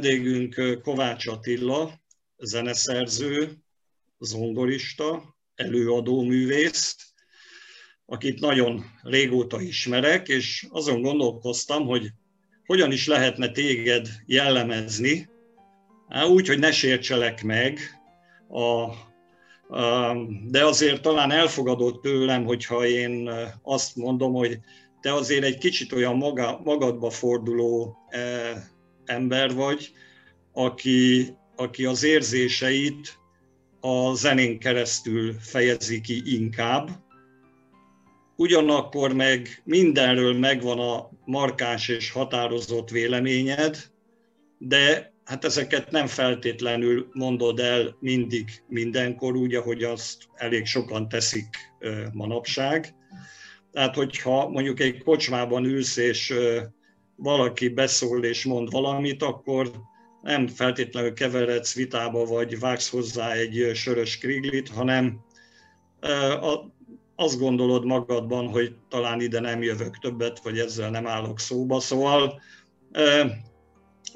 Vendégünk Kovács Attila, zeneszerző, zongorista, előadó művész, akit nagyon régóta ismerek, és azon gondolkoztam, hogy hogyan is lehetne téged jellemezni, úgy, hogy ne sértselek meg, a, a, de azért talán elfogadott tőlem, hogyha én azt mondom, hogy te azért egy kicsit olyan maga, magadba forduló ember vagy, aki, aki az érzéseit a zenén keresztül fejezi ki inkább. Ugyanakkor meg mindenről megvan a markáns és határozott véleményed, de hát ezeket nem feltétlenül mondod el mindig mindenkor, úgy, ahogy azt elég sokan teszik manapság. Tehát, hogyha mondjuk egy kocsmában ülsz, és valaki beszól és mond valamit, akkor nem feltétlenül keveredsz vitába, vagy vágsz hozzá egy sörös kriglit, hanem azt gondolod magadban, hogy talán ide nem jövök többet, vagy ezzel nem állok szóba. Szóval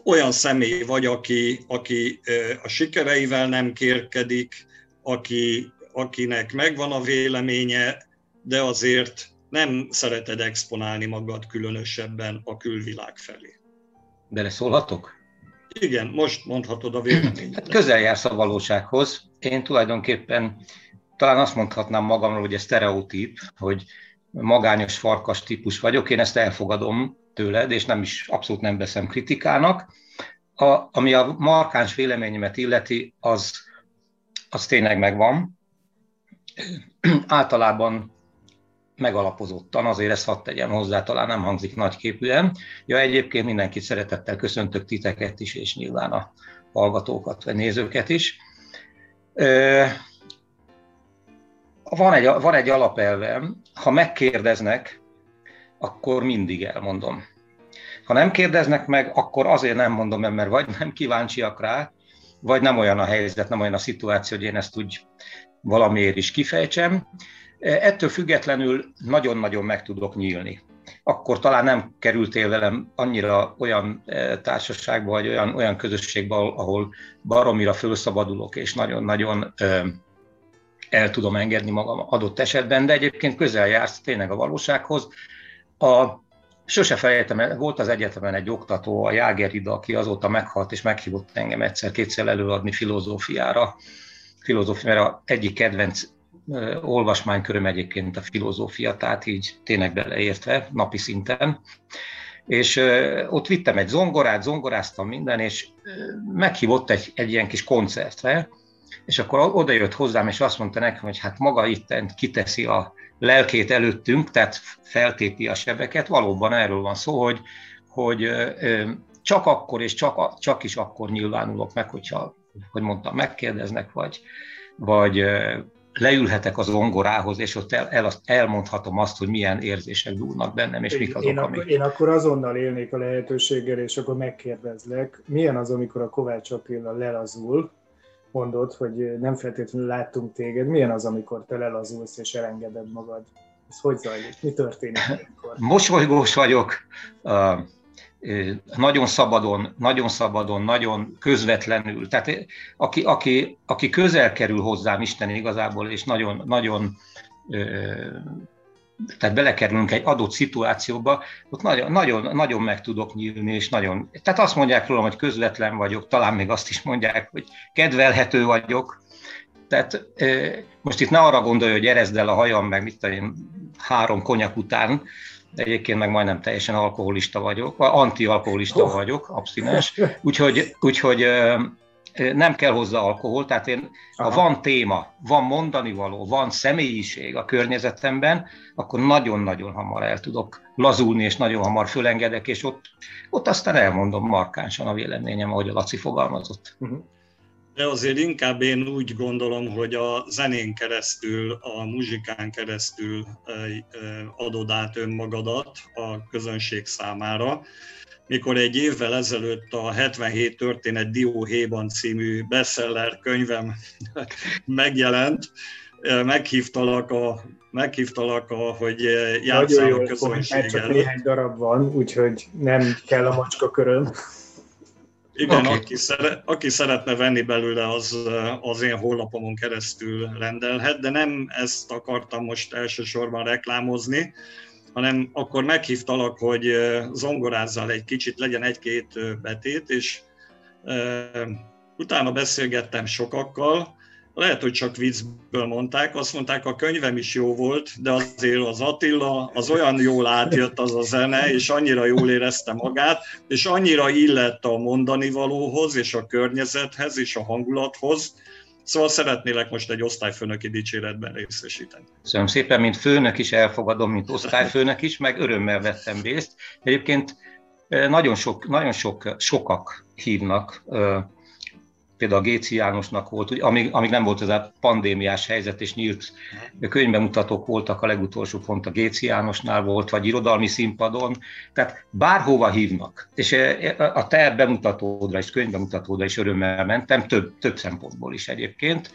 olyan személy vagy, aki, aki a sikereivel nem kérkedik, aki, akinek megvan a véleménye, de azért nem szereted exponálni magad különösebben a külvilág felé. Beleszólhatok? Igen, most mondhatod a véleményedet. Hát közel jársz a valósághoz. Én tulajdonképpen talán azt mondhatnám magamról, hogy ez sztereotíp, hogy magányos farkas típus vagyok, én ezt elfogadom tőled, és nem is abszolút nem veszem kritikának. A, ami a markáns véleményemet illeti, az, az tényleg megvan. Általában megalapozottan, azért ezt hadd tegyem hozzá, talán nem hangzik nagyképűen. Ja, egyébként mindenkit szeretettel köszöntök titeket is, és nyilván a hallgatókat, vagy nézőket is. Van egy, van egy alapelvem, ha megkérdeznek, akkor mindig elmondom. Ha nem kérdeznek meg, akkor azért nem mondom, mert vagy nem kíváncsiak rá, vagy nem olyan a helyzet, nem olyan a szituáció, hogy én ezt úgy valamiért is kifejtsem. Ettől függetlenül nagyon-nagyon meg tudok nyílni. Akkor talán nem kerültél velem annyira olyan társaságba, vagy olyan, olyan közösségbe, ahol baromira felszabadulok, és nagyon-nagyon el tudom engedni magam adott esetben, de egyébként közel jársz tényleg a valósághoz. A, sose felejtem, volt az egyetemen egy oktató, a Jáger Ida, aki azóta meghalt, és meghívott engem egyszer-kétszer előadni filozófiára. Filozófiára egyik kedvenc olvasmányköröm egyébként a filozófia, tehát így tényleg beleértve, napi szinten. És ott vittem egy zongorát, zongoráztam minden, és meghívott egy, egy ilyen kis koncertre, és akkor oda jött hozzám, és azt mondta nekem, hogy hát maga itt kiteszi a lelkét előttünk, tehát feltépi a sebeket. Valóban erről van szó, hogy, hogy csak akkor és csak, csak is akkor nyilvánulok meg, hogyha, hogy mondtam, megkérdeznek, vagy, vagy leülhetek az ongorához, és ott el, el, elmondhatom azt, hogy milyen érzések dúlnak bennem, és mik azok, én, amik... én akkor azonnal élnék a lehetőséggel, és akkor megkérdezlek, milyen az, amikor a Kovács Attila lelazul, mondod, hogy nem feltétlenül láttunk téged, milyen az, amikor te lelazulsz és elengeded magad? Ez hogy zajlik? Mi történik akkor? Mosolygós vagyok, nagyon szabadon, nagyon szabadon, nagyon közvetlenül. Tehát aki, aki, aki közel kerül hozzám Isten igazából, és nagyon, nagyon tehát belekerülünk egy adott szituációba, ott nagyon, nagyon, nagyon meg tudok nyílni, és nagyon, tehát azt mondják rólam, hogy közvetlen vagyok, talán még azt is mondják, hogy kedvelhető vagyok, tehát most itt ne arra gondolj, hogy erezd el a hajam, meg mit tudom három konyak után, egyébként meg majdnem teljesen alkoholista vagyok, anti-alkoholista oh. vagyok, abszinens, úgyhogy, úgyhogy nem kell hozzá alkohol, tehát én, ha van téma, van mondani való, van személyiség a környezetemben, akkor nagyon-nagyon hamar el tudok lazulni, és nagyon hamar fölengedek, és ott, ott aztán elmondom markánsan a véleményem, ahogy a Laci fogalmazott. Uh-huh. De azért inkább én úgy gondolom, hogy a zenén keresztül, a muzsikán keresztül adod át önmagadat a közönség számára. Mikor egy évvel ezelőtt a 77 történet Dióhéjban című bestseller könyvem megjelent, meghívtalak, a, meghívtalak a, hogy játszál a közönséggel. Csak néhány darab van, úgyhogy nem kell a macska körön. Igen, okay. aki, szere, aki szeretne venni belőle, az az én honlapomon keresztül rendelhet, de nem ezt akartam most elsősorban reklámozni, hanem akkor meghívtalak, hogy zongorázzal egy kicsit, legyen egy-két betét, és utána beszélgettem sokakkal, lehet, hogy csak viccből mondták, azt mondták, a könyvem is jó volt, de azért az Attila, az olyan jól átjött az a zene, és annyira jól érezte magát, és annyira illett a mondani valóhoz, és a környezethez, és a hangulathoz, Szóval szeretnélek most egy osztályfőnöki dicséretben részesíteni. Köszönöm szépen, mint főnök is elfogadom, mint osztályfőnök is, meg örömmel vettem részt. Egyébként eh, nagyon, sok, nagyon sok, sokak hívnak eh, például a Géci Jánosnak volt, amíg, amíg nem volt ez a pandémiás helyzet, és nyílt könyvbemutatók voltak, a legutolsó pont a Géci Jánosnál volt, vagy irodalmi színpadon, tehát bárhova hívnak, és e, e, a te bemutatódra és könyvbemutatódra is örömmel mentem, több, több szempontból is egyébként,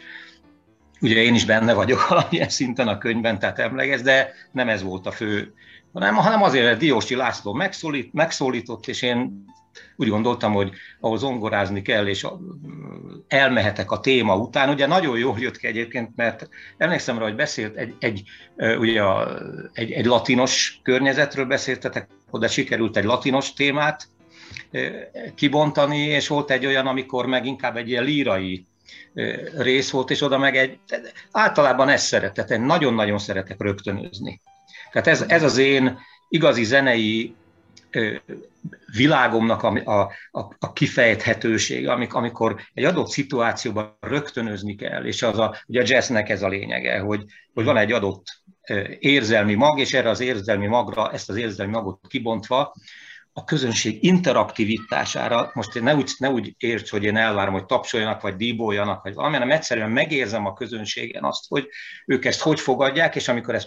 ugye én is benne vagyok valamilyen szinten a könyvben, tehát emleges, de nem ez volt a fő, hanem, hanem azért, hogy Diósi László megszólít, megszólított, és én úgy gondoltam, hogy ahol zongorázni kell, és elmehetek a téma után. Ugye nagyon jól jött ki egyébként, mert emlékszem rá, hogy beszélt egy, egy, ugye a, egy, egy latinos környezetről beszéltetek, oda sikerült egy latinos témát kibontani, és volt egy olyan, amikor meg inkább egy ilyen lírai rész volt, és oda meg egy, általában ezt szeretett, én nagyon-nagyon szeretek rögtönözni. Tehát ez, ez az én igazi zenei világomnak a, a, a kifejthetősége, amikor egy adott szituációban rögtönözni kell, és az a, ugye a jazznek ez a lényege, hogy, hogy van egy adott érzelmi mag, és erre az érzelmi magra, ezt az érzelmi magot kibontva, a közönség interaktivitására, most ne úgy, ne úgy érts, hogy én elvárom, hogy tapsoljanak, vagy díboljanak, vagy valami, hanem egyszerűen megérzem a közönségen azt, hogy ők ezt hogy fogadják, és amikor ezt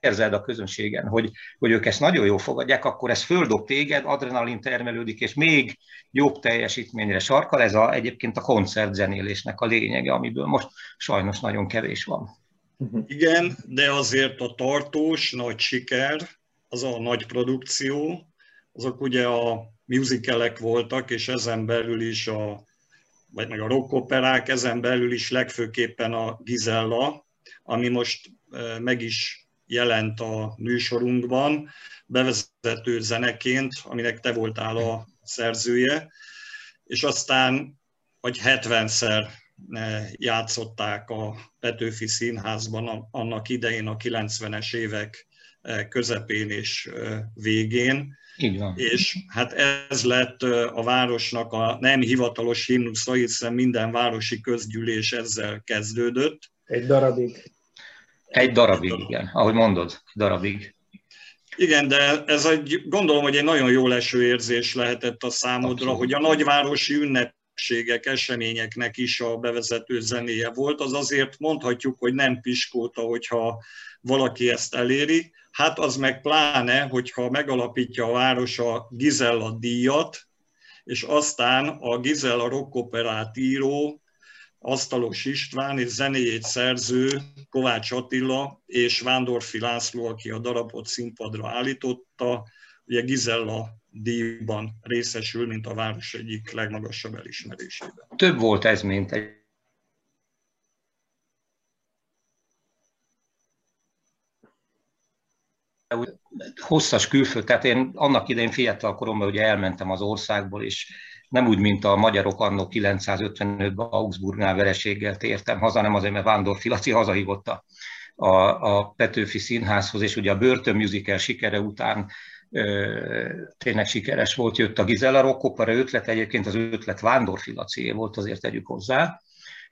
megérzed a közönségen, hogy, hogy ők ezt nagyon jól fogadják, akkor ez földob téged, adrenalin termelődik, és még jobb teljesítményre sarkal. Ez a, egyébként a koncertzenélésnek a lényege, amiből most sajnos nagyon kevés van. Igen, de azért a tartós nagy siker, az a nagy produkció, azok ugye a musicalek voltak, és ezen belül is a, vagy meg a rockoperák, ezen belül is legfőképpen a Gizella, ami most meg is jelent a műsorunkban, bevezető zeneként, aminek te voltál a szerzője, és aztán vagy 70-szer játszották a Petőfi Színházban annak idején a 90-es évek közepén és végén, így van. És hát ez lett a városnak a nem hivatalos himnusza, hiszen minden városi közgyűlés ezzel kezdődött. Egy darabig. Egy darabig, igen. Ahogy mondod, darabig. Igen, de ez egy, gondolom, hogy egy nagyon jó leső érzés lehetett a számodra, Abszolút. hogy a nagyvárosi ünnepségek, eseményeknek is a bevezető zenéje volt. Az azért mondhatjuk, hogy nem piskóta, hogyha valaki ezt eléri, Hát az meg pláne, hogyha megalapítja a város a Gizella díjat, és aztán a Gizella rockoperát író, Asztalos István és zenéjét szerző Kovács Attila és Vándorfi László, aki a darabot színpadra állította, ugye Gizella díjban részesül, mint a város egyik legmagasabb elismerésében. Több volt ez, mint egy hosszas külföld, tehát én annak idején fiatal koromban ugye elmentem az országból, és nem úgy, mint a magyarok annó 955-ben Augsburgnál vereséggel tértem haza, hanem azért, mert Vándor Filaci hazahívott a, a, a Petőfi Színházhoz, és ugye a Börtön musical sikere után tényleg sikeres volt, jött a Gizella Rockopera ötlet, egyébként az ötlet Vándor Filacié volt, azért tegyük hozzá,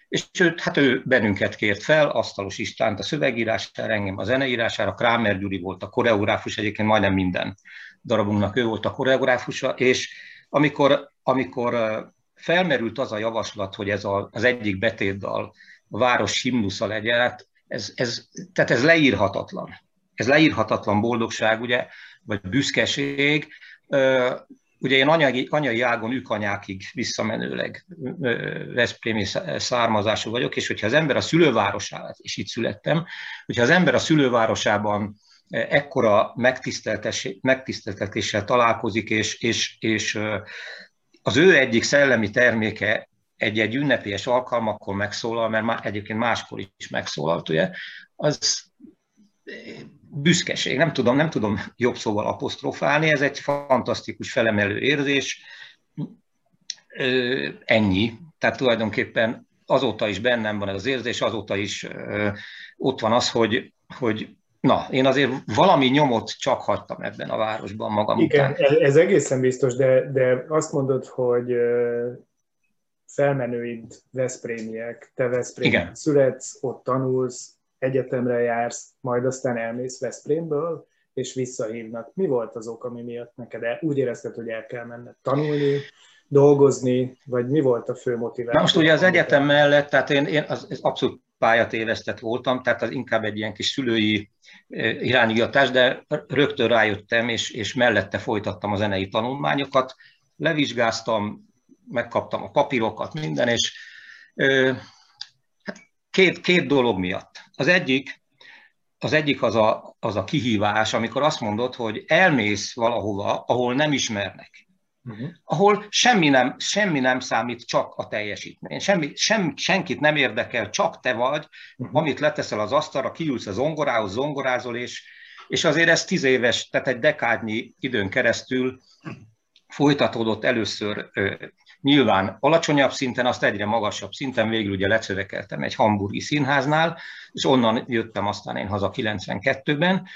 és ő, hát ő bennünket kért fel, Asztalos Istvánt a szövegírására, engem a zeneírására, Krámer Gyuri volt a koreográfus, egyébként majdnem minden darabunknak ő volt a koreográfusa, és amikor, amikor felmerült az a javaslat, hogy ez a, az egyik betétdal a város himnusza legyen, hát ez, ez, tehát ez leírhatatlan. Ez leírhatatlan boldogság, ugye, vagy büszkeség. Ugye én anyai, anyai ágon ükanyákig visszamenőleg Veszprémi származású vagyok, és hogyha az ember a szülővárosában, és itt születtem, hogyha az ember a szülővárosában ekkora megtiszteltetéssel találkozik, és, és, és az ő egyik szellemi terméke egy-egy ünnepélyes alkalmakkor megszólal, mert már egyébként máskor is megszólalt, ugye, az büszkeség, nem tudom, nem tudom jobb szóval apostrofálni, ez egy fantasztikus felemelő érzés, ennyi. Tehát tulajdonképpen azóta is bennem van ez az érzés, azóta is ott van az, hogy, hogy na, én azért valami nyomot csak hagytam ebben a városban magam Igen, után. ez egészen biztos, de, de azt mondod, hogy felmenőid Veszprémiek, te Veszprém születsz, ott tanulsz, egyetemre jársz, majd aztán elmész Veszprémből, és visszahívnak. Mi volt az ok, ami miatt neked el, úgy érezted, hogy el kell menned tanulni, dolgozni, vagy mi volt a fő motiváció? Na most ugye az egyetem mellett, tehát én, én az, az abszolút pályatévesztett voltam, tehát az inkább egy ilyen kis szülői eh, irányítatás, de rögtön rájöttem, és, és mellette folytattam a zenei tanulmányokat, levizsgáztam, megkaptam a papírokat, minden, és hát két, két dolog miatt. Az egyik, az egyik az a, az a kihívás, amikor azt mondod, hogy elmész valahova, ahol nem ismernek. Uh-huh. ahol semmi nem, semmi nem számít, csak a teljesítmény. Semmi, sem, senkit nem érdekel, csak te vagy, uh-huh. amit leteszel az asztalra, kiülsz az zongorához, zongorázol, és, és azért ez tíz éves, tehát egy dekádnyi időn keresztül folytatódott először Nyilván alacsonyabb szinten, azt egyre magasabb szinten, végül ugye lecövekeltem egy hamburgi színháznál, és onnan jöttem aztán én haza 92-ben.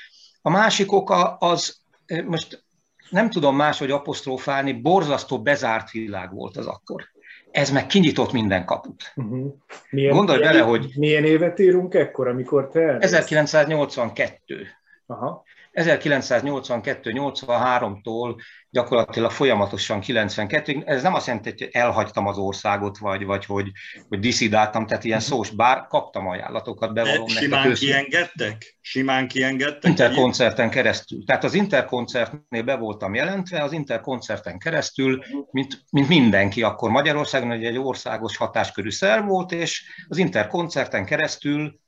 A másik oka az, most nem tudom máshogy apostrofálni, borzasztó bezárt világ volt az akkor. Ez meg kinyitott minden kaput. Uh-huh. Milyen, Gondolj milyen, bele, hogy... Milyen évet írunk ekkor, amikor te elmész? 1982. Aha. 1982-83-tól gyakorlatilag folyamatosan 92 ez nem azt jelenti, hogy elhagytam az országot, vagy, vagy hogy, hogy diszidáltam, tehát ilyen szós, bár kaptam ajánlatokat, bevallom nektek. Simán őszint. kiengedtek? Simán kiengedtek? Interkoncerten keresztül. Tehát az interkoncertnél be voltam jelentve, az interkoncerten keresztül, mint, mint mindenki akkor Magyarországon, hogy egy országos hatáskörű szerv volt, és az interkoncerten keresztül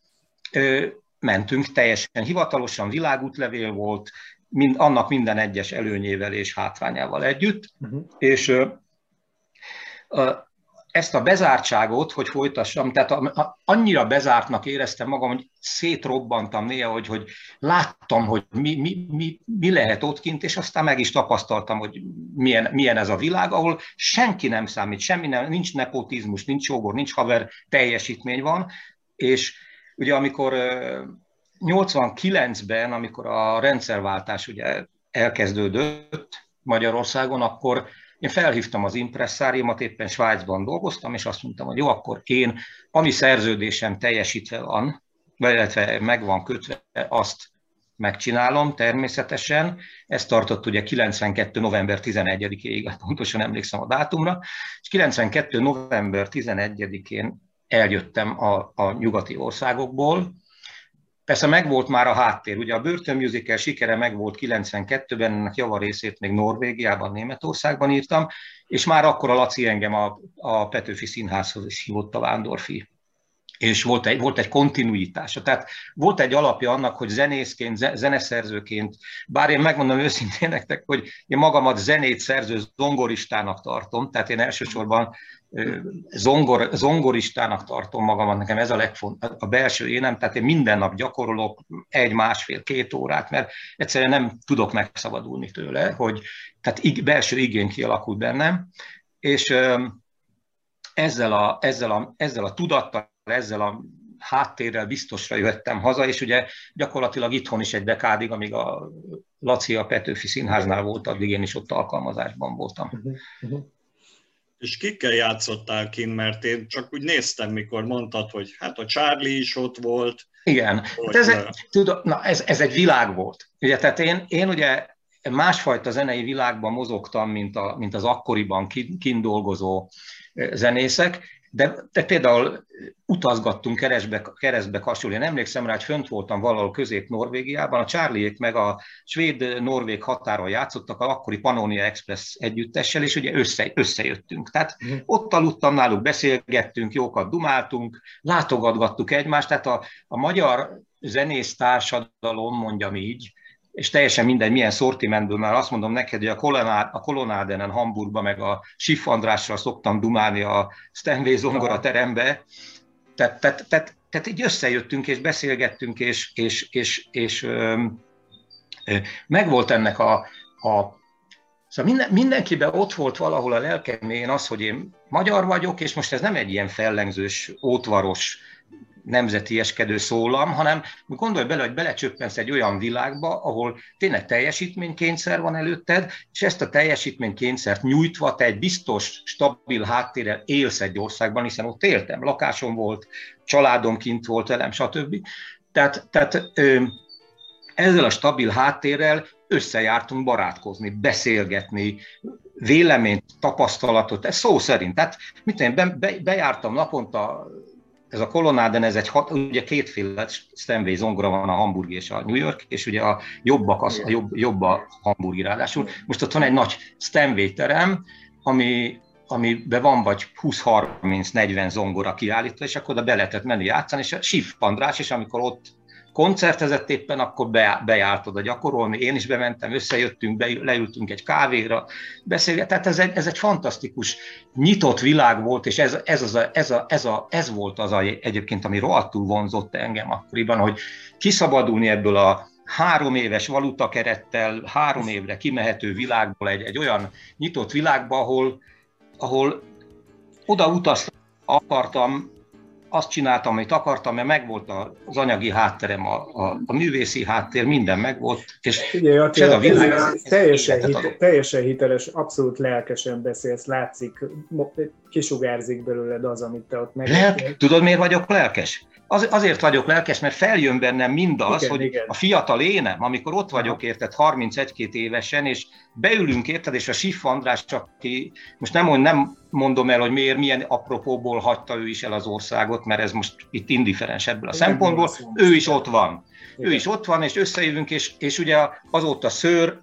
mentünk teljesen hivatalosan, világútlevél volt, mind, annak minden egyes előnyével és hátrányával együtt, uh-huh. és uh, uh, ezt a bezártságot, hogy folytassam, tehát a, a, annyira bezártnak éreztem magam, hogy szétrobbantam néha, hogy, hogy láttam, hogy mi, mi, mi, mi lehet ott kint, és aztán meg is tapasztaltam, hogy milyen, milyen ez a világ, ahol senki nem számít, semmi nem, nincs nepotizmus, nincs jogor, nincs haver, teljesítmény van, és Ugye amikor 89-ben, amikor a rendszerváltás ugye elkezdődött Magyarországon, akkor én felhívtam az impresszáriumat, éppen Svájcban dolgoztam, és azt mondtam, hogy jó, akkor én, ami szerződésem teljesítve van, illetve meg van kötve, azt megcsinálom természetesen. Ez tartott ugye 92. november 11-ig, pontosan emlékszem a dátumra, és 92. november 11-én eljöttem a, a nyugati országokból. Persze megvolt már a háttér, ugye a Börtön Musical sikere megvolt 92-ben, ennek javarészét még Norvégiában, Németországban írtam, és már akkor a Laci engem a, a Petőfi Színházhoz is hívott a Vándorfi és volt egy, volt egy kontinuitása. Tehát volt egy alapja annak, hogy zenészként, zeneszerzőként, bár én megmondom őszintén nektek, hogy én magamat zenét szerző zongoristának tartom, tehát én elsősorban zongor, zongoristának tartom magamat, nekem ez a legfontosabb, a belső énem, tehát én minden nap gyakorolok egy, másfél, két órát, mert egyszerűen nem tudok megszabadulni tőle, hogy tehát belső igény kialakult bennem, és ezzel a, ezzel a, ezzel a tudattal, ezzel a háttérrel biztosra jöttem haza, és ugye gyakorlatilag itthon is egy dekádig, amíg a Laci a Petőfi Színháznál volt, addig én is ott alkalmazásban voltam. Uh-huh. És kikkel játszottál kint, mert én csak úgy néztem, mikor mondtad, hogy hát a Charlie is ott volt. Igen, hát ez, egy, tudom, na, ez, ez egy világ volt. Ugye, tehát én, én ugye másfajta zenei világban mozogtam, mint, a, mint az akkoriban kint dolgozó zenészek, de, de például utazgattunk keresztbe, keresztbe kasul. Én emlékszem rá, hogy fönt voltam valahol közép-Norvégiában, a Charliék meg a svéd-norvég határon játszottak a akkori Pannonia Express együttessel, és ugye össze, összejöttünk. Tehát mm. ott aludtam náluk, beszélgettünk, jókat dumáltunk, látogatgattuk egymást, tehát a, a magyar zenész társadalom, mondjam így, és teljesen mindegy, milyen szortimentből, mert azt mondom neked, hogy a, Kolonád, a Kolonádenen Hamburgba, meg a Schiff Andrásra szoktam dumálni a Stanway zongora terembe, tehát, tehát, tehát, tehát így összejöttünk, és beszélgettünk, és, és, és, és megvolt ennek a, a Szóval minden, mindenkiben ott volt valahol a lelkemén az, hogy én magyar vagyok, és most ez nem egy ilyen fellengzős, ótvaros nemzeti eskedő szólam, hanem gondolj bele, hogy belecsöppensz egy olyan világba, ahol tényleg teljesítménykényszer van előtted, és ezt a teljesítménykényszert nyújtva te egy biztos, stabil háttérrel élsz egy országban, hiszen ott éltem, lakásom volt, családom kint volt velem, stb. Tehát, tehát ezzel a stabil háttérrel összejártunk barátkozni, beszélgetni, véleményt, tapasztalatot, ez szó szerint. Tehát mit én be, be, bejártam naponta ez a kolonáden, ez egy hat, ugye kétféle Stanway zongora van, a hamburgi és a New York, és ugye a jobbak, az, a jobb, jobb a hamburgi ráadásul. Most ott van egy nagy Stanway terem, ami, amiben van vagy 20-30-40 zongora kiállítva, és akkor oda be lehetett menni játszani, és a Sif András, és amikor ott koncertezett éppen, akkor be, bejárt oda gyakorolni, én is bementem, összejöttünk, be, leültünk egy kávéra, beszélgetünk, tehát ez egy, ez egy fantasztikus, nyitott világ volt, és ez, ez, az a, ez, a, ez, a, ez volt az a, egyébként, ami rohadtul vonzott engem akkoriban, hogy kiszabadulni ebből a három éves valutakerettel, három évre kimehető világból egy, egy olyan nyitott világba, ahol, ahol oda utaztam, akartam, azt csináltam, amit akartam, mert megvolt az anyagi hátterem, a, a, a művészi háttér, minden megvolt. És Ugye, Attila, a világ, ez, teljesen, hit, teljesen hiteles, abszolút lelkesen beszélsz, látszik, kisugárzik belőled az, amit te ott meg. Lelk, tudod, miért vagyok lelkes? Az, azért vagyok lelkes, mert feljön bennem mindaz, igen, hogy igen. a fiatal énem, amikor ott vagyok, érted, 31-2 évesen, és beülünk, érted, és a Sif András csak ki, most nem, nem mondom el, hogy miért, milyen apropóból hagyta ő is el az országot, mert ez most itt indiferens ebből a igen, szempontból, ő is ott van. Igen. Ő is ott van, és összejövünk, és, és ugye azóta szőr,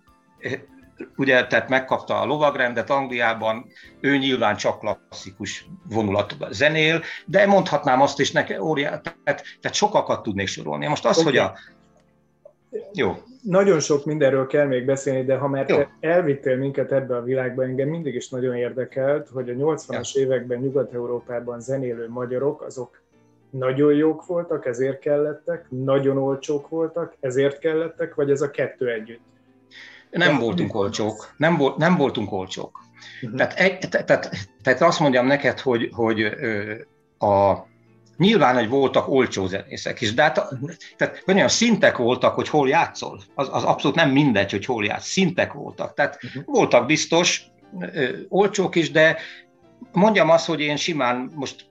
ugye, tehát megkapta a lovagrendet Angliában, ő nyilván csak klasszikus vonulatban zenél, de mondhatnám azt is neki, óriá, tehát, tehát sokakat tudnék sorolni. Most az, okay. hogy a... Jó. Nagyon sok mindenről kell még beszélni, de ha már Jó. te elvittél minket ebbe a világba, engem mindig is nagyon érdekelt, hogy a 80-as ja. években Nyugat-Európában zenélő magyarok, azok nagyon jók voltak, ezért kellettek, nagyon olcsók voltak, ezért kellettek, vagy ez a kettő együtt? Nem voltunk olcsók. Nem, volt, nem voltunk olcsók. Uh-huh. Tehát, egy, tehát, tehát azt mondjam neked, hogy, hogy a, nyilván, hogy voltak olcsó zenészek is, de hát, tehát olyan szintek voltak, hogy hol játszol. Az, az abszolút nem mindegy, hogy hol játsz. Szintek voltak. Tehát uh-huh. voltak biztos olcsók is, de mondjam azt, hogy én simán most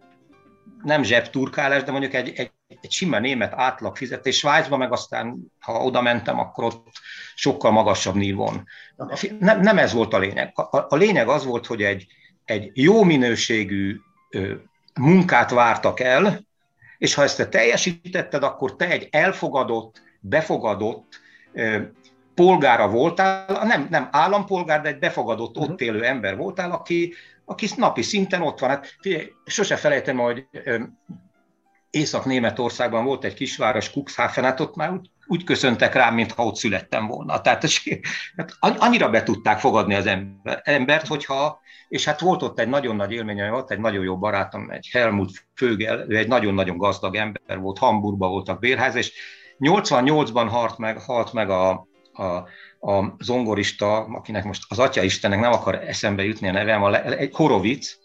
nem zsebturkálás, de mondjuk egy, egy, egy sima német átlag fizetés Svájcba, meg aztán, ha oda mentem, akkor ott sokkal magasabb nívon. Nem, nem ez volt a lényeg. A, a lényeg az volt, hogy egy, egy jó minőségű ö, munkát vártak el, és ha ezt te teljesítetted, akkor te egy elfogadott, befogadott ö, polgára voltál, nem, nem állampolgár, de egy befogadott, ott mhm. élő ember voltál, aki, aki napi szinten ott van. Hát figyelj, sose felejtem, hogy Észak-Németországban volt egy kisváros, Cuxhaven, hát ott már úgy, köszöntek rám, mintha ott születtem volna. Tehát hát annyira be tudták fogadni az ember, embert, hogyha, és hát volt ott egy nagyon nagy élmény, volt egy nagyon jó barátom, egy Helmut Fögel, ő egy nagyon-nagyon gazdag ember volt, Hamburgban voltak bérház, és 88-ban halt meg, halt meg a, a, a zongorista, akinek most az Atya Istennek nem akar eszembe jutni a nevem, egy Horovic,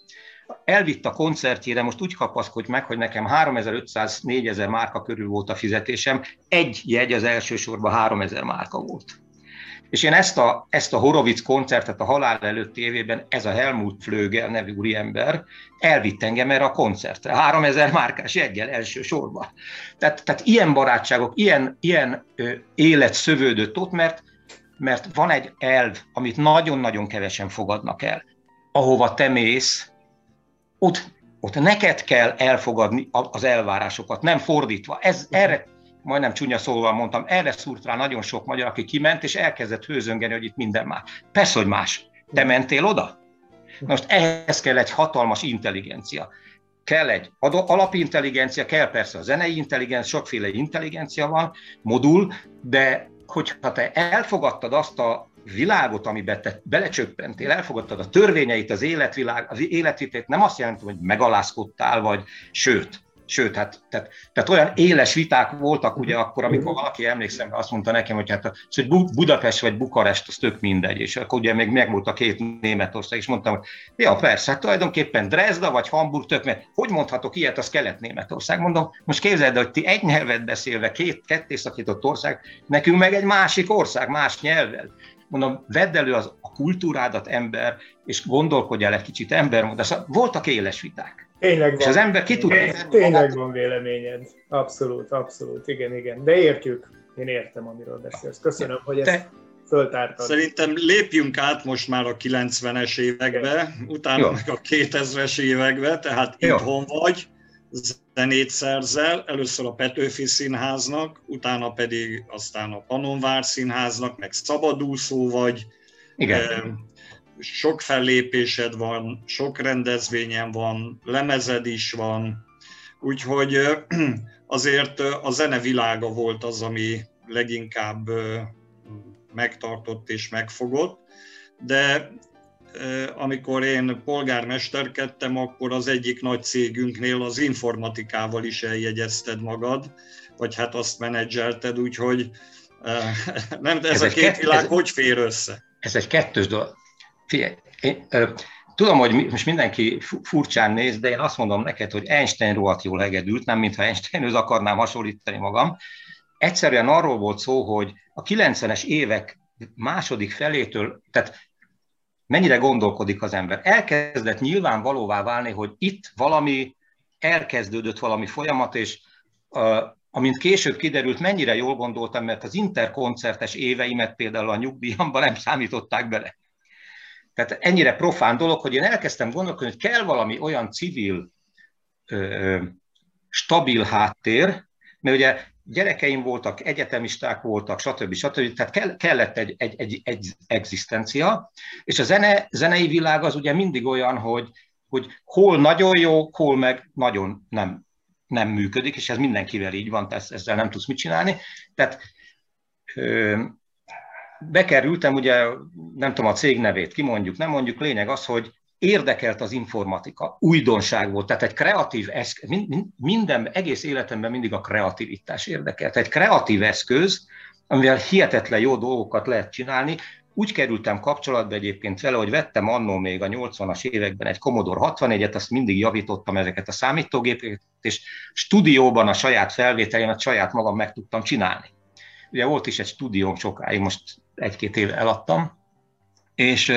elvitt a koncertjére, most úgy kapaszkodj meg, hogy nekem 3500-4000 márka körül volt a fizetésem, egy jegy az elsősorban 3000 márka volt. És én ezt a, ezt a Horovic koncertet a halál előtti évében, ez a Helmut Flögel nevű úriember elvitt engem erre a koncertre, 3000 márkás jeggyel elsősorban. Tehát, tehát ilyen barátságok, ilyen, ilyen ö, élet szövődött ott, mert, mert van egy elv, amit nagyon-nagyon kevesen fogadnak el. Ahova te mész, ott, ott neked kell elfogadni az elvárásokat, nem fordítva. Ez, erre, majdnem csúnya szóval mondtam, erre szúrt rá nagyon sok magyar, aki kiment, és elkezdett hőzöngeni, hogy itt minden más. Persze, hogy más. Te mentél oda? Most ehhez kell egy hatalmas intelligencia. Kell egy alapintelligencia, kell persze a zenei intelligencia, sokféle intelligencia van, modul, de hogyha te elfogadtad azt a világot, amiben te belecsöppentél, elfogadtad a törvényeit, az életvilág, az életvitét, nem azt jelenti, hogy megalázkodtál, vagy sőt, Sőt, hát, tehát, tehát olyan éles viták voltak ugye akkor, amikor valaki emlékszem, azt mondta nekem, hogy hát hogy Budapest vagy Bukarest, az tök mindegy, és akkor ugye még megvolt a két Németország, és mondtam, hogy ja persze, hát tulajdonképpen Dresda vagy Hamburg tök, mert hogy mondhatok ilyet, az Kelet-Németország. Mondom, most képzeld, hogy ti egy nyelvet beszélve, két ketté szakított ország, nekünk meg egy másik ország, más nyelvvel mondom, vedd elő az, a kultúrádat, ember, és gondolkodj el egy kicsit ember, de szóval voltak éles viták. Tényleg van. És az ember ki tudja Tényleg magát. van véleményed. Abszolút, abszolút, igen, igen. De értjük. Én értem, amiről beszélsz. Köszönöm, hogy ezt Te... föltártad. Szerintem lépjünk át most már a 90-es évekbe, utána Jó. meg a 2000-es évekbe, tehát Jó. itthon vagy, zenét szerzel, először a Petőfi Színháznak, utána pedig aztán a Panonvár Színháznak, meg szabadúszó vagy. Igen. Sok fellépésed van, sok rendezvényen van, lemezed is van, úgyhogy azért a zene világa volt az, ami leginkább megtartott és megfogott, de amikor én polgármesterkedtem, akkor az egyik nagy cégünknél az informatikával is eljegyezted magad, vagy hát azt menedzselted, úgyhogy nem, ez, ez a két kett, világ ez, hogy fér össze? Ez egy kettős dolog. Figyelj, én, ö, tudom, hogy most mindenki furcsán néz, de én azt mondom neked, hogy Einstein rohadt jól hegedült, nem mintha Einsteinhöz akarnám hasonlítani magam. Egyszerűen arról volt szó, hogy a 90-es évek második felétől, tehát mennyire gondolkodik az ember. Elkezdett nyilvánvalóvá válni, hogy itt valami, elkezdődött valami folyamat, és uh, amint később kiderült, mennyire jól gondoltam, mert az interkoncertes éveimet például a nyugdíjamban nem számították bele. Tehát ennyire profán dolog, hogy én elkezdtem gondolkodni, hogy kell valami olyan civil, ö, stabil háttér, mert ugye gyerekeim voltak, egyetemisták voltak, stb. stb. Tehát kellett egy, egy, egy, egy egzisztencia, és a zene, zenei világ az ugye mindig olyan, hogy, hogy hol nagyon jó, hol meg nagyon nem, nem működik, és ez mindenkivel így van, tehát ezzel nem tudsz mit csinálni. Tehát ö, bekerültem, ugye nem tudom a cég nevét kimondjuk, nem mondjuk, lényeg az, hogy érdekelt az informatika, újdonság volt, tehát egy kreatív eszköz, minden, egész életemben mindig a kreativitás érdekelt. Egy kreatív eszköz, amivel hihetetlen jó dolgokat lehet csinálni, úgy kerültem kapcsolatba egyébként vele, hogy vettem annó még a 80-as években egy Commodore 64-et, azt mindig javítottam ezeket a számítógépeket, és stúdióban a saját felvételimet saját magam meg tudtam csinálni. Ugye volt is egy stúdióm sokáig, most egy-két éve eladtam, és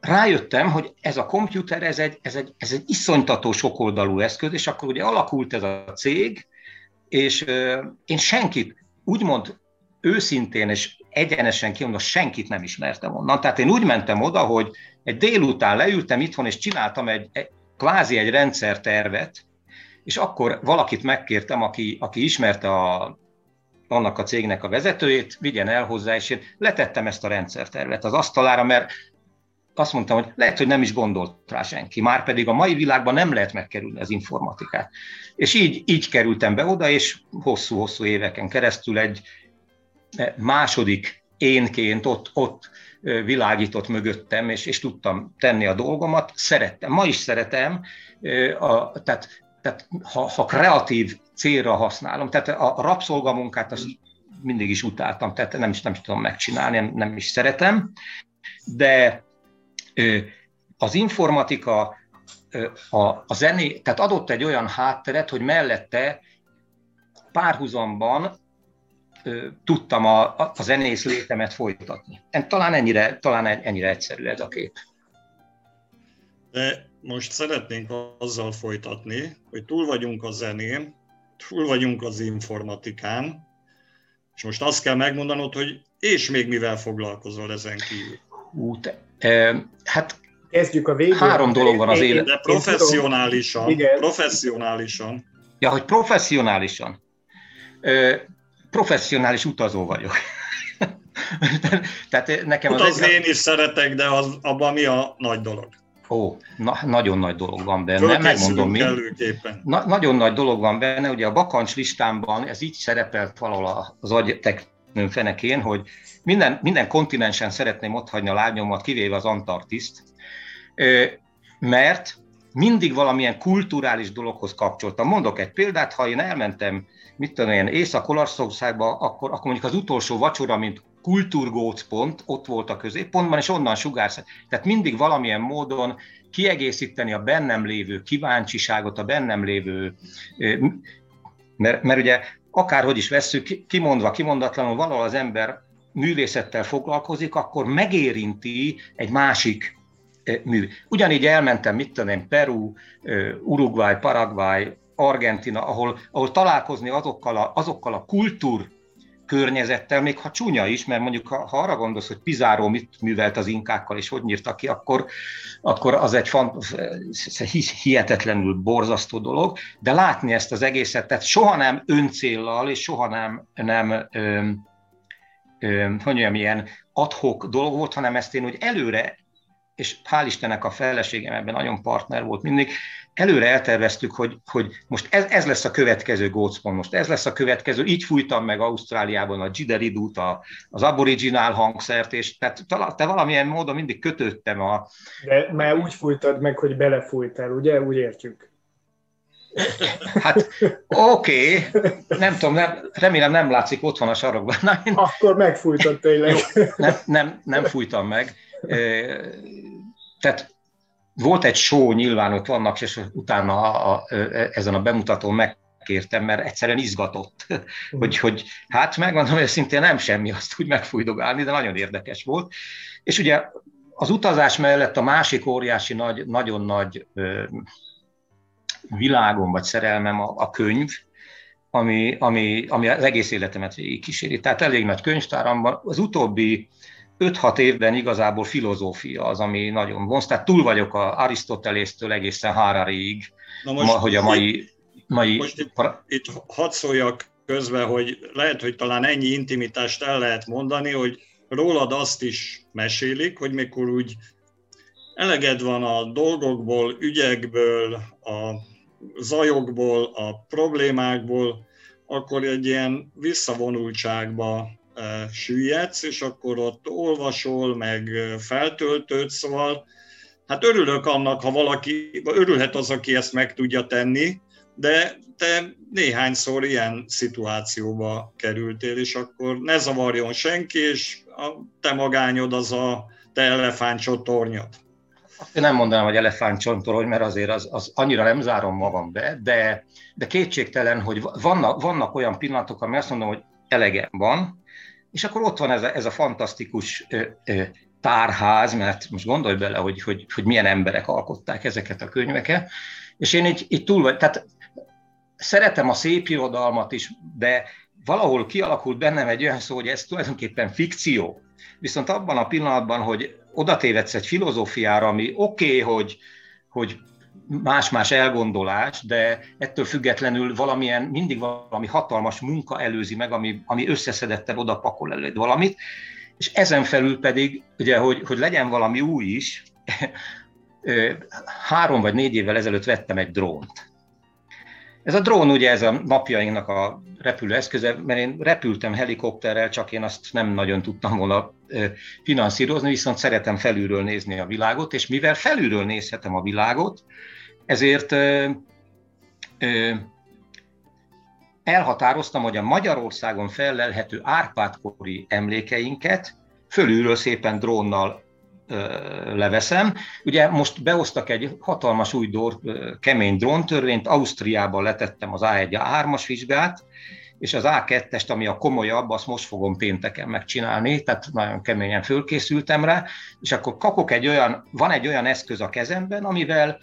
rájöttem, hogy ez a komputer, ez egy, ez egy, ez egy iszonytató sokoldalú eszköz, és akkor ugye alakult ez a cég, és euh, én senkit, úgymond őszintén és egyenesen kimondva, senkit nem ismertem onnan. Tehát én úgy mentem oda, hogy egy délután leültem itthon, és csináltam egy, egy kvázi egy rendszertervet, és akkor valakit megkértem, aki, aki ismerte a, annak a cégnek a vezetőjét, vigyen el hozzá, és én letettem ezt a rendszertervet az asztalára, mert azt mondtam, hogy lehet, hogy nem is gondolt rá senki, már pedig a mai világban nem lehet megkerülni az informatikát. És így, így kerültem be oda, és hosszú-hosszú éveken keresztül egy második énként ott, ott világított mögöttem, és, és tudtam tenni a dolgomat. Szerettem, ma is szeretem, a, tehát, tehát ha, ha kreatív célra használom, tehát a rabszolgamunkát azt mindig is utáltam, tehát nem is, nem is tudom megcsinálni, nem is szeretem, de az informatika a, a zené, tehát adott egy olyan hátteret, hogy mellette párhuzamban tudtam a, a zenész létemet folytatni. Talán ennyire, talán ennyire egyszerű ez a kép. De most szeretnénk azzal folytatni, hogy túl vagyunk a zenén, túl vagyunk az informatikán, és most azt kell megmondanod, hogy és még mivel foglalkozol ezen kívül? Hú, te, hát Kezdjük a végén. Három dolog van az élet. De professzionálisan, professzionálisan. Ja, hogy professzionálisan. professzionális utazó vagyok. Tehát nekem Utazni az én is szeretek, de az, abban mi a nagy dolog? Ó, na, nagyon nagy dolog van benne, megmondom mi. Na, nagyon nagy dolog van benne, ugye a bakancs listámban ez így szerepelt valahol az agyteknőm fenekén, hogy minden, minden kontinensen szeretném otthagyni a lábnyomat, kivéve az Antarktiszt, mert mindig valamilyen kulturális dologhoz kapcsoltam. Mondok egy példát, ha én elmentem, mit tudom én, Észak-Olaszországba, akkor, akkor mondjuk az utolsó vacsora, mint kultúrgócpont, ott volt a középpontban, és onnan sugársz. Tehát mindig valamilyen módon kiegészíteni a bennem lévő kíváncsiságot, a bennem lévő, mert, mert ugye akárhogy is vesszük, kimondva, kimondatlanul valahol az ember művészettel foglalkozik, akkor megérinti egy másik mű. Ugyanígy elmentem, mit tudom Peru, Uruguay, Paraguay, Argentina, ahol, ahol találkozni azokkal a, azokkal a kultúr környezettel, még ha csúnya is, mert mondjuk ha, ha arra gondolsz, hogy Pizarro mit művelt az inkákkal, és hogy nyírta ki, akkor, akkor az egy fant, hihetetlenül borzasztó dolog, de látni ezt az egészet, tehát soha nem öncéllal, és soha nem, nem öm, öm, hogy mondjam, ilyen adhok dolog volt, hanem ezt én úgy előre és hál' Istennek a feleségem ebben nagyon partner volt mindig, előre elterveztük, hogy, hogy most ez, ez lesz a következő gócpont, most ez lesz a következő, így fújtam meg Ausztráliában a Jideridút, a, az aboriginál hangszert, és tehát te valamilyen módon mindig kötöttem a... De már úgy fújtad meg, hogy belefújtál, ugye? Úgy értjük. Hát oké, okay. nem tudom, nem, remélem nem látszik, ott van a sarokban. Na, én... Akkor megfújtad tényleg. Jó, nem, nem, nem fújtam meg tehát volt egy show, nyilván ott vannak, és utána a, a, ezen a bemutatón megkértem, mert egyszerűen izgatott, hogy, hogy hát megmondom őszintén nem semmi azt úgy megfújdogálni, de nagyon érdekes volt. És ugye az utazás mellett a másik óriási nagy, nagyon nagy ö, világom vagy szerelmem a, a könyv, ami, ami, ami az egész életemet kíséri. Tehát elég nagy könyvtáram van. Az utóbbi 5-6 évben igazából filozófia az, ami nagyon vonz. Tehát túl vagyok a Arisztotelésztől egészen Harariig, Na most hogy a mai... mai... Most itt, itt hadd szóljak közben, hogy lehet, hogy talán ennyi intimitást el lehet mondani, hogy rólad azt is mesélik, hogy mikor úgy eleged van a dolgokból, ügyekből, a zajokból, a problémákból, akkor egy ilyen visszavonultságba süllyedsz, és akkor ott olvasol, meg feltöltődsz, szóval hát örülök annak, ha valaki, örülhet az, aki ezt meg tudja tenni, de te néhányszor ilyen szituációba kerültél, és akkor ne zavarjon senki, és a te magányod az a te elefántcsotornyod. Én nem mondanám, hogy elefántcsontorony, mert azért az, az annyira nem zárom magam be, de, de kétségtelen, hogy vannak, vannak olyan pillanatok, ami azt mondom, hogy elegem van, és akkor ott van ez a, ez a fantasztikus ö, ö, tárház, mert most gondolj bele, hogy, hogy, hogy milyen emberek alkották ezeket a könyveket, és én így, így túl vagy, tehát szeretem a szép irodalmat is, de valahol kialakult bennem egy olyan szó, hogy ez tulajdonképpen fikció. Viszont abban a pillanatban, hogy oda tévedsz egy filozófiára, ami oké, okay, hogy, hogy más-más elgondolás, de ettől függetlenül valamilyen, mindig valami hatalmas munka előzi meg, ami, ami összeszedettel oda pakol előtt valamit, és ezen felül pedig, ugye, hogy, hogy legyen valami új is, három vagy négy évvel ezelőtt vettem egy drónt. Ez a drón ugye ez a napjainknak a repülőeszköze, mert én repültem helikopterrel, csak én azt nem nagyon tudtam volna finanszírozni, viszont szeretem felülről nézni a világot, és mivel felülről nézhetem a világot, ezért elhatároztam, hogy a Magyarországon fellelhető Árpád-kori emlékeinket fölülről szépen drónnal leveszem. Ugye most behoztak egy hatalmas új dór, kemény dróntörvényt, Ausztriában letettem az A1 A3-as vizsgát, és az A2-est, ami a komolyabb, azt most fogom pénteken megcsinálni, tehát nagyon keményen fölkészültem rá, és akkor kapok egy olyan, van egy olyan eszköz a kezemben, amivel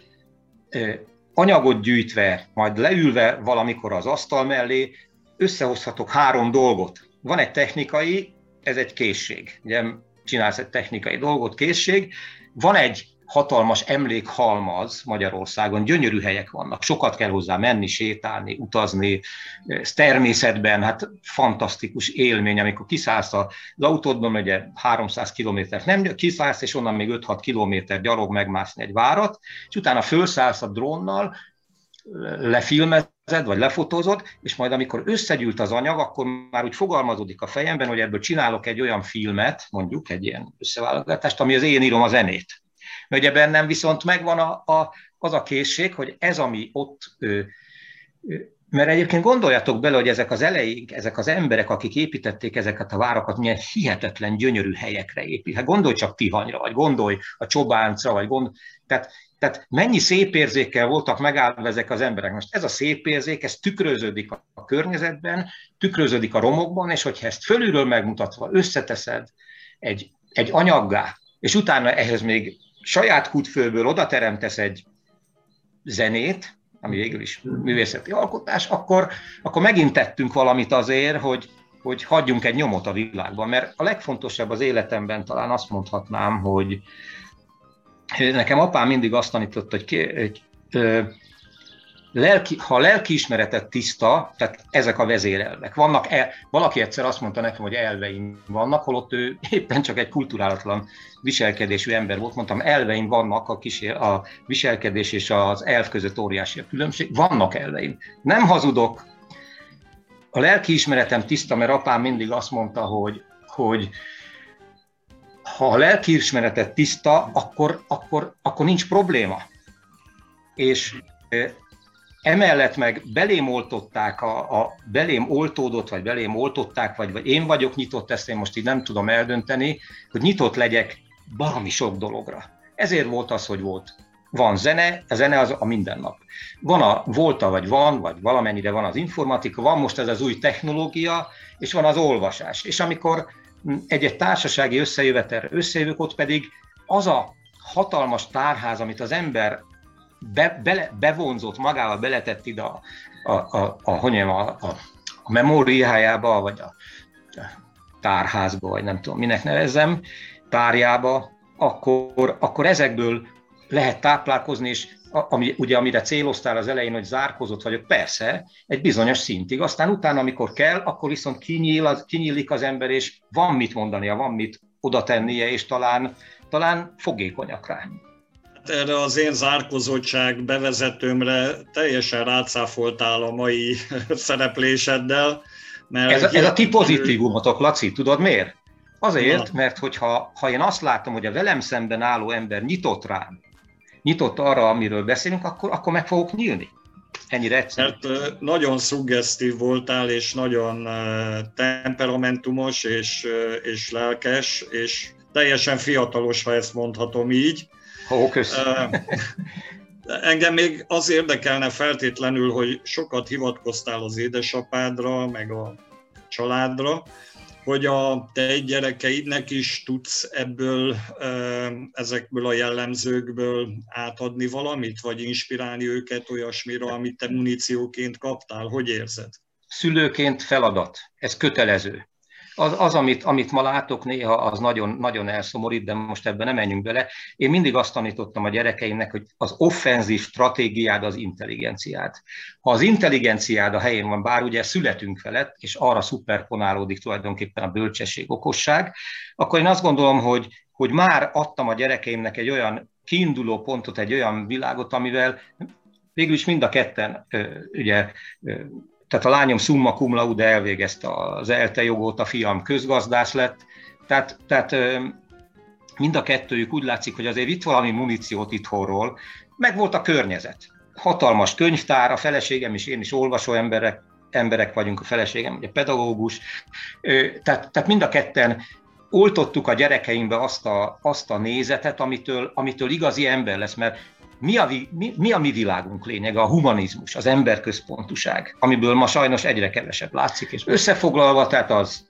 anyagot gyűjtve, majd leülve valamikor az asztal mellé, összehozhatok három dolgot. Van egy technikai, ez egy készség. Ugye csinálsz egy technikai dolgot, készség. Van egy hatalmas emlékhalmaz Magyarországon, gyönyörű helyek vannak, sokat kell hozzá menni, sétálni, utazni, ez természetben, hát fantasztikus élmény, amikor kiszállsz az autódban, ugye 300 kilométer nem kiszállsz, és onnan még 5-6 kilométer gyalog megmászni egy várat, és utána felszállsz a drónnal, lefilmezed, vagy lefotózod, és majd amikor összegyűlt az anyag, akkor már úgy fogalmazódik a fejemben, hogy ebből csinálok egy olyan filmet, mondjuk egy ilyen összeválogatást, ami az én írom a zenét. Mert ugye bennem viszont megvan a, a, az a készség, hogy ez, ami ott ö, mert egyébként gondoljatok bele, hogy ezek az elejénk, ezek az emberek, akik építették ezeket a várakat, milyen hihetetlen gyönyörű helyekre épít. Hát gondolj csak Tihanyra, vagy gondolj a Csobáncra, vagy gondolj, tehát tehát mennyi szép érzékkel voltak megállva ezek az emberek. Most ez a szép érzék, ez tükröződik a környezetben, tükröződik a romokban, és hogyha ezt fölülről megmutatva összeteszed egy, egy anyaggá, és utána ehhez még saját kutfőből oda teremtesz egy zenét, ami végül is művészeti alkotás, akkor, akkor megint tettünk valamit azért, hogy, hogy hagyjunk egy nyomot a világban. Mert a legfontosabb az életemben talán azt mondhatnám, hogy, nekem apám mindig azt tanította, hogy, hogy ö, lelki, ha a lelkiismeretet tiszta, tehát ezek a vezérelvek. Vannak el, valaki egyszer azt mondta nekem, hogy elveim vannak, holott ő éppen csak egy kulturálatlan viselkedésű ember volt. Mondtam, elveim vannak, a, kísér, a viselkedés és az elv között óriási a különbség. Vannak elveim. Nem hazudok. A lelkiismeretem tiszta, mert apám mindig azt mondta, hogy, hogy ha a lelkiismeretet tiszta, akkor, akkor, akkor nincs probléma. És emellett meg belém oltották, a, a belém oltódott, vagy belém oltották, vagy, vagy én vagyok nyitott, ezt én most így nem tudom eldönteni, hogy nyitott legyek valami sok dologra. Ezért volt az, hogy volt. Van zene, a zene az a mindennap. Van a volta, vagy van, vagy valamennyire van az informatika, van most ez az új technológia, és van az olvasás. És amikor egy-egy társasági összejövetelre összejövök, ott pedig az a hatalmas tárház, amit az ember be, bele, bevonzott magával, beletett ide a, a, a, a, hogy a, a, a memóriájába, vagy a tárházba, vagy nem tudom, minek nevezzem, tárjába, akkor, akkor ezekből lehet táplálkozni, és ami, ugye amire céloztál az elején, hogy zárkozott vagyok, persze, egy bizonyos szintig. Aztán utána, amikor kell, akkor viszont kinyíl az, kinyílik az ember, és van mit mondania, van mit oda tennie, és talán, talán fogékonyak rá. Hát erre az én zárkozottság bevezetőmre teljesen rácáfoltál a mai szerepléseddel. Mert ez, a, ez a ti pozitívumotok, Laci, tudod miért? Azért, Na. mert hogyha ha én azt látom, hogy a velem szemben álló ember nyitott rám, nyitott arra, amiről beszélünk, akkor, akkor meg fogok nyílni. Ennyire egyszerű. Mert nagyon szuggesztív voltál, és nagyon temperamentumos, és, és lelkes, és teljesen fiatalos, ha ezt mondhatom így. Köszönöm. Engem még az érdekelne feltétlenül, hogy sokat hivatkoztál az édesapádra, meg a családra, hogy a te gyerekeidnek is tudsz ebből, ezekből a jellemzőkből átadni valamit, vagy inspirálni őket olyasmire, amit te munícióként kaptál? Hogy érzed? Szülőként feladat, ez kötelező az, az amit, amit ma látok néha, az nagyon, nagyon elszomorít, de most ebben nem menjünk bele. Én mindig azt tanítottam a gyerekeimnek, hogy az offenzív stratégiád az intelligenciád. Ha az intelligenciád a helyén van, bár ugye születünk felett, és arra szuperponálódik tulajdonképpen a bölcsesség, okosság, akkor én azt gondolom, hogy, hogy már adtam a gyerekeimnek egy olyan kiinduló pontot, egy olyan világot, amivel végül is mind a ketten, ugye, tehát a lányom summa cum laude elvégezte az ELTE jogot, a fiam közgazdász lett, tehát, tehát mind a kettőjük úgy látszik, hogy azért itt valami muníciót itthonról, meg volt a környezet. Hatalmas könyvtár, a feleségem és én is olvasó emberek, emberek vagyunk, a feleségem ugye pedagógus, tehát, tehát mind a ketten oltottuk a gyerekeinkbe azt a, azt a nézetet, amitől, amitől igazi ember lesz, mert mi a, mi, mi a mi világunk lényege? A humanizmus, az emberközpontuság, amiből ma sajnos egyre kevesebb látszik, és összefoglalva, tehát az,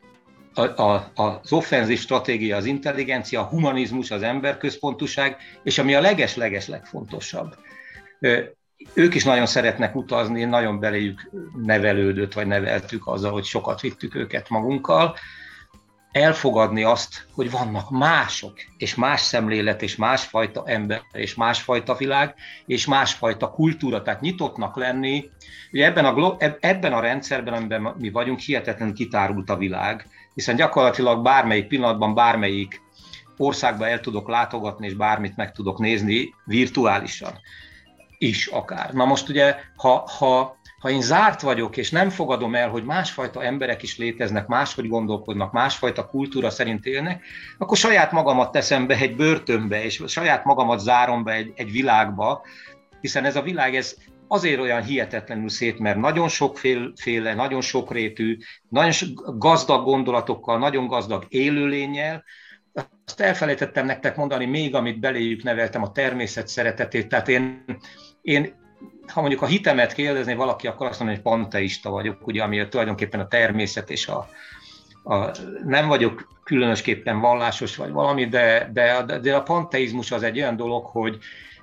a, a, az offenzív stratégia, az intelligencia, a humanizmus, az emberközpontuság, és ami a leges-leges legfontosabb. Ők is nagyon szeretnek utazni, nagyon beléjük nevelődött, vagy neveltük azzal, hogy sokat vittük őket magunkkal, elfogadni azt, hogy vannak mások, és más szemlélet, és másfajta ember, és másfajta világ, és másfajta kultúra, tehát nyitottnak lenni. Ugye ebben a, ebben a rendszerben, amiben mi vagyunk, hihetetlenül kitárult a világ, hiszen gyakorlatilag bármelyik pillanatban, bármelyik országba el tudok látogatni, és bármit meg tudok nézni virtuálisan is akár. Na most ugye, ha, ha ha én zárt vagyok, és nem fogadom el, hogy másfajta emberek is léteznek, máshogy gondolkodnak, másfajta kultúra szerint élnek, akkor saját magamat teszem be egy börtönbe, és saját magamat zárom be egy, egy világba, hiszen ez a világ, ez azért olyan hihetetlenül szép, mert nagyon sokféle, nagyon sokrétű, nagyon gazdag gondolatokkal, nagyon gazdag élőlényel, azt elfelejtettem nektek mondani még, amit beléjük neveltem, a természet szeretetét. Tehát én, én ha mondjuk a hitemet kérdezni valaki, akkor azt mondja, hogy panteista vagyok, ugye, ami tulajdonképpen a természet és a, a, nem vagyok különösképpen vallásos vagy valami, de, de, de a panteizmus az egy olyan dolog, hogy,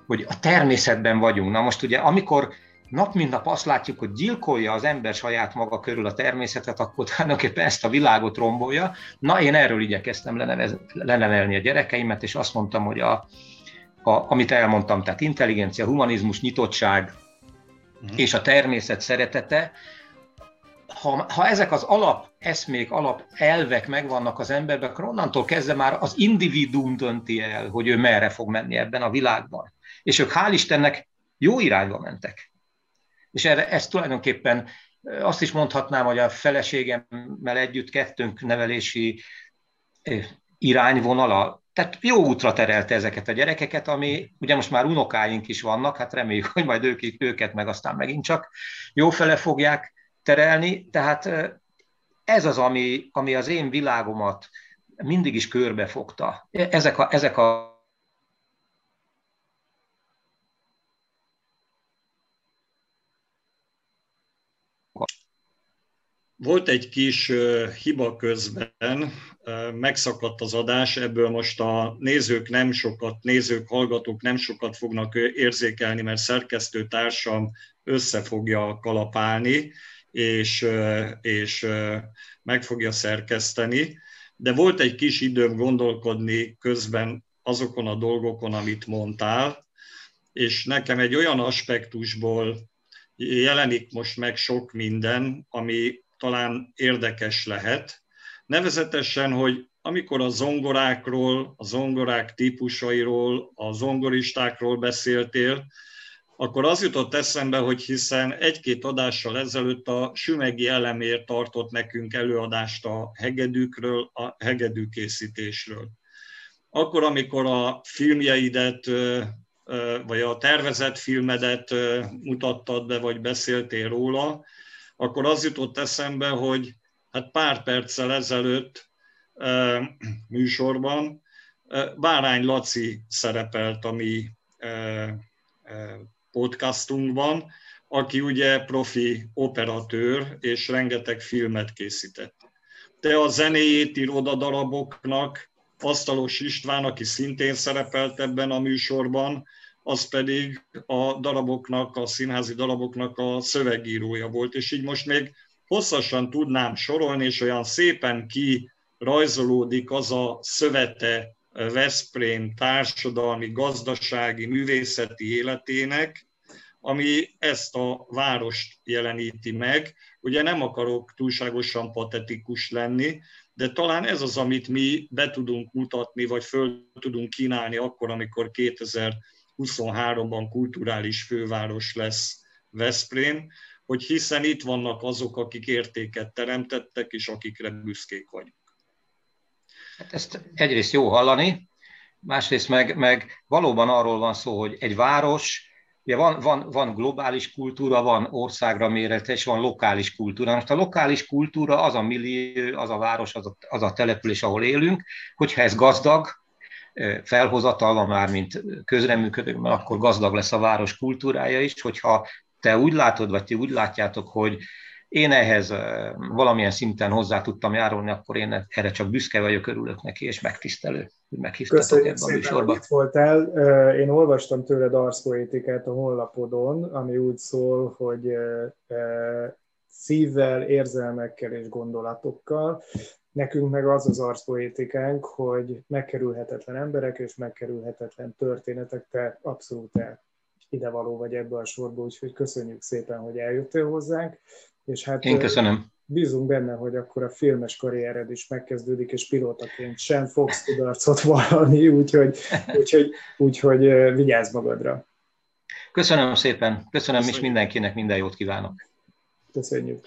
hogy a természetben vagyunk. Na most ugye, amikor nap mint nap azt látjuk, hogy gyilkolja az ember saját maga körül a természetet, akkor tulajdonképpen ezt a világot rombolja. Na, én erről igyekeztem lenevez, lenevelni a gyerekeimet, és azt mondtam, hogy a, a, amit elmondtam, tehát intelligencia, humanizmus, nyitottság, uh-huh. és a természet szeretete, ha, ha ezek az alap eszmék, alap elvek megvannak az emberben, akkor onnantól kezdve már az individuum dönti el, hogy ő merre fog menni ebben a világban. És ők hál' Istennek jó irányba mentek. És erre, ezt tulajdonképpen azt is mondhatnám, hogy a feleségemmel együtt kettőnk nevelési irányvonala tehát jó útra terelte ezeket a gyerekeket, ami ugye most már unokáink is vannak, hát reméljük, hogy majd ők, őket meg aztán megint csak jó fele fogják terelni, tehát ez az, ami, ami az én világomat mindig is körbefogta. Ezek a, ezek a Volt egy kis hiba közben, megszakadt az adás, ebből most a nézők nem sokat, nézők, hallgatók nem sokat fognak érzékelni, mert szerkesztő társam össze fogja kalapálni, és, és meg fogja szerkeszteni. De volt egy kis időm gondolkodni közben azokon a dolgokon, amit mondtál, és nekem egy olyan aspektusból jelenik most meg sok minden, ami talán érdekes lehet. Nevezetesen, hogy amikor a zongorákról, a zongorák típusairól, a zongoristákról beszéltél, akkor az jutott eszembe, hogy hiszen egy-két adással ezelőtt a Sümegi Elemér tartott nekünk előadást a hegedűkről, a hegedűkészítésről. Akkor, amikor a filmjeidet, vagy a tervezett filmedet mutattad be, vagy beszéltél róla, akkor az jutott eszembe, hogy hát pár perccel ezelőtt műsorban Bárány Laci szerepelt a mi podcastunkban, aki ugye profi operatőr, és rengeteg filmet készített. Te a zenéjét írod daraboknak, Asztalos István, aki szintén szerepelt ebben a műsorban, az pedig a daraboknak, a színházi daraboknak a szövegírója volt, és így most még hosszasan tudnám sorolni, és olyan szépen ki rajzolódik az a szövete Veszprém társadalmi, gazdasági, művészeti életének, ami ezt a várost jeleníti meg. Ugye nem akarok túlságosan patetikus lenni, de talán ez az, amit mi be tudunk mutatni, vagy föl tudunk kínálni akkor, amikor 2023-ban kulturális főváros lesz Veszprém, hogy hiszen itt vannak azok, akik értéket teremtettek, és akikre büszkék vagyunk. Hát ezt egyrészt jó hallani, másrészt meg, meg valóban arról van szó, hogy egy város, ugye van, van, van globális kultúra, van országra mérete, és van lokális kultúra. Most a lokális kultúra az a millió, az a város, az a, az a település, ahol élünk, hogyha ez gazdag, felhozatalva már, mint közreműködő, mert akkor gazdag lesz a város kultúrája is, hogyha te úgy látod, vagy ti úgy látjátok, hogy én ehhez valamilyen szinten hozzá tudtam járulni, akkor én erre csak büszke vagyok, örülök neki, és megtisztelő, hogy meghívtatok ebben a műsorban. Itt voltál. Én olvastam tőled arszpoétikát a honlapodon, ami úgy szól, hogy szívvel, érzelmekkel és gondolatokkal. Nekünk meg az az arszpoétikánk, hogy megkerülhetetlen emberek és megkerülhetetlen történetek, te abszolút el idevaló vagy ebbe a sorba, úgyhogy köszönjük szépen, hogy eljöttél hozzánk. És hát Én köszönöm. Bízunk benne, hogy akkor a filmes karriered is megkezdődik, és pilótaként sem fogsz kudarcot vallani, úgyhogy, úgyhogy, úgyhogy vigyázz magadra. Köszönöm szépen, köszönöm, köszönöm is mindenkinek, minden jót kívánok. Köszönjük.